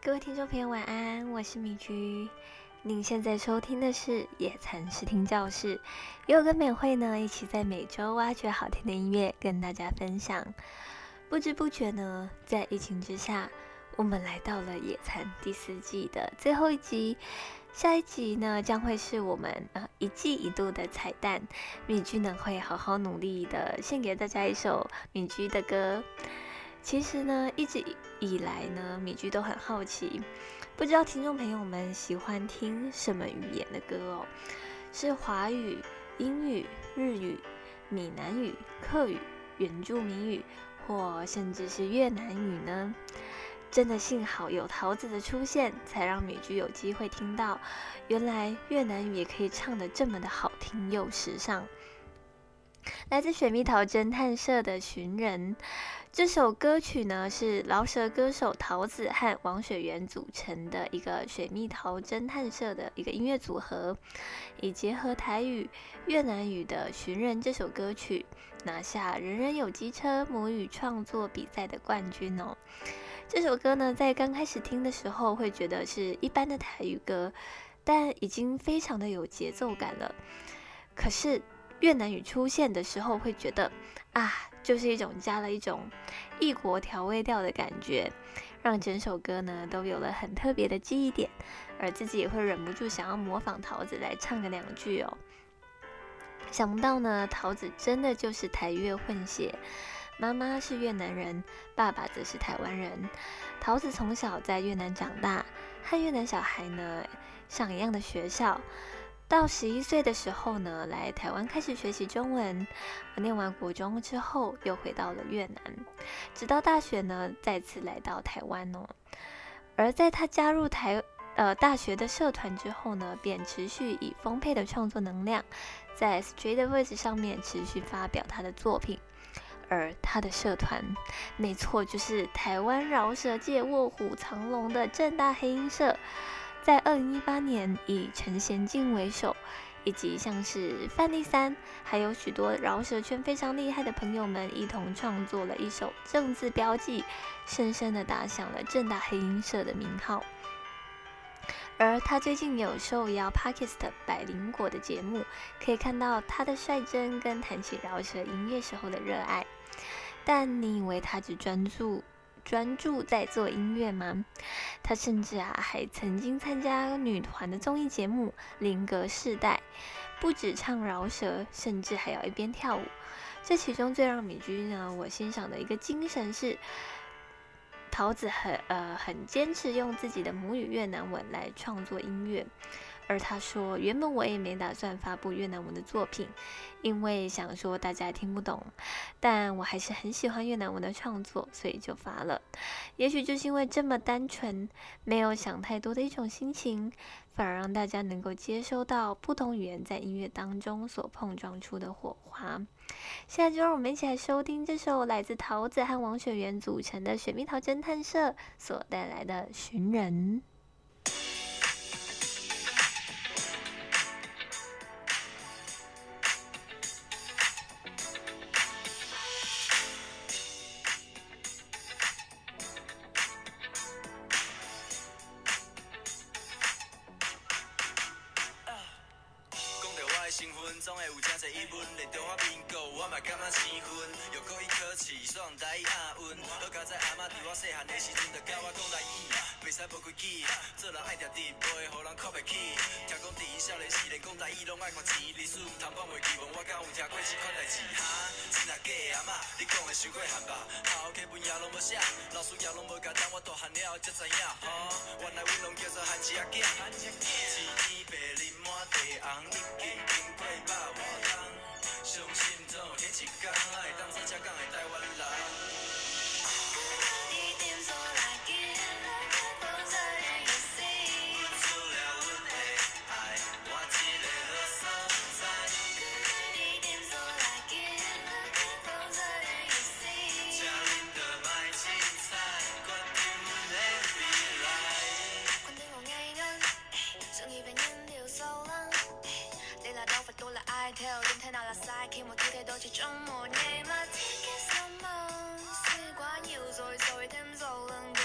各位听众朋友，晚安，我是米居。您现在收听的是野餐视听教室，有跟美惠呢一起在每周挖掘好听的音乐，跟大家分享。不知不觉呢，在疫情之下，我们来到了野餐第四季的最后一集。下一集呢，将会是我们呃一季一度的彩蛋。米居呢会好好努力的献给大家一首米居的歌。其实呢，一直以来呢，米居都很好奇，不知道听众朋友们喜欢听什么语言的歌哦？是华语、英语、日语、闽南语、客语、原住民语，或甚至是越南语呢？真的幸好有桃子的出现，才让米居有机会听到，原来越南语也可以唱得这么的好听又时尚。来自水蜜桃侦探社的寻人。这首歌曲呢，是饶舌歌手桃子和王雪源组成的一个水蜜桃侦探社的一个音乐组合，以结合台语、越南语的《寻人》这首歌曲，拿下人人有机车母语创作比赛的冠军哦。这首歌呢，在刚开始听的时候会觉得是一般的台语歌，但已经非常的有节奏感了。可是越南语出现的时候，会觉得啊。就是一种加了一种异国调味调的感觉，让整首歌呢都有了很特别的记忆点，而自己也会忍不住想要模仿桃子来唱个两句哦。想不到呢，桃子真的就是台越混血，妈妈是越南人，爸爸则是台湾人。桃子从小在越南长大，和越南小孩呢上一样的学校。到十一岁的时候呢，来台湾开始学习中文。念完国中之后，又回到了越南，直到大学呢，再次来到台湾哦。而在他加入台呃大学的社团之后呢，便持续以丰沛的创作能量，在 Street Voice 上面持续发表他的作品。而他的社团，没错，就是台湾饶舌界卧虎藏龙的正大黑鹰社。在二零一八年，以陈贤进为首，以及像是范立三，还有许多饶舌圈非常厉害的朋友们，一同创作了一首《正字标记》，深深的打响了正大黑鹰社的名号。而他最近有受邀 Parkist 百灵果的节目，可以看到他的率真跟谈起饶舌音乐时候的热爱。但你以为他只专注？专注在做音乐吗？他甚至啊还曾经参加女团的综艺节目《林格世代》，不止唱饶舌，甚至还要一边跳舞。这其中最让米居呢我欣赏的一个精神是，桃子很呃很坚持用自己的母语越南文来创作音乐。而他说，原本我也没打算发布越南文的作品，因为想说大家听不懂，但我还是很喜欢越南文的创作，所以就发了。也许就是因为这么单纯，没有想太多的一种心情，反而让大家能够接收到不同语言在音乐当中所碰撞出的火花。现在就让我们一起来收听这首来自桃子和王雪源组成的雪蜜桃侦探社所带来的《寻人》。兴奋，总会有真侪疑问在对我边过，我嘛感觉生分，又可以考试，爽台语押韵。好佳阿妈伫我细汉的时阵就教我讲台语，袂使无规矩，做人爱定直，不会互人看袂起。听讲伫伊少年时连讲台语拢爱看钱，历史毋通袂记，问我敢有听过即款代志？哈，真啊假的阿妈，你讲的伤过含吧？好课文也拢无写，老师也拢无教，等我大汉了才知影。吼、原来阮拢叫做汉子阿囝，天白日满地红日金。八百外天，伤心总有一天。sai theo đừng thế nào là sai. Khi một thứ thay đổi chỉ trong một ngày mà thích cái sớm mơ. Suy quá nhiều rồi rồi thêm dầu lưng.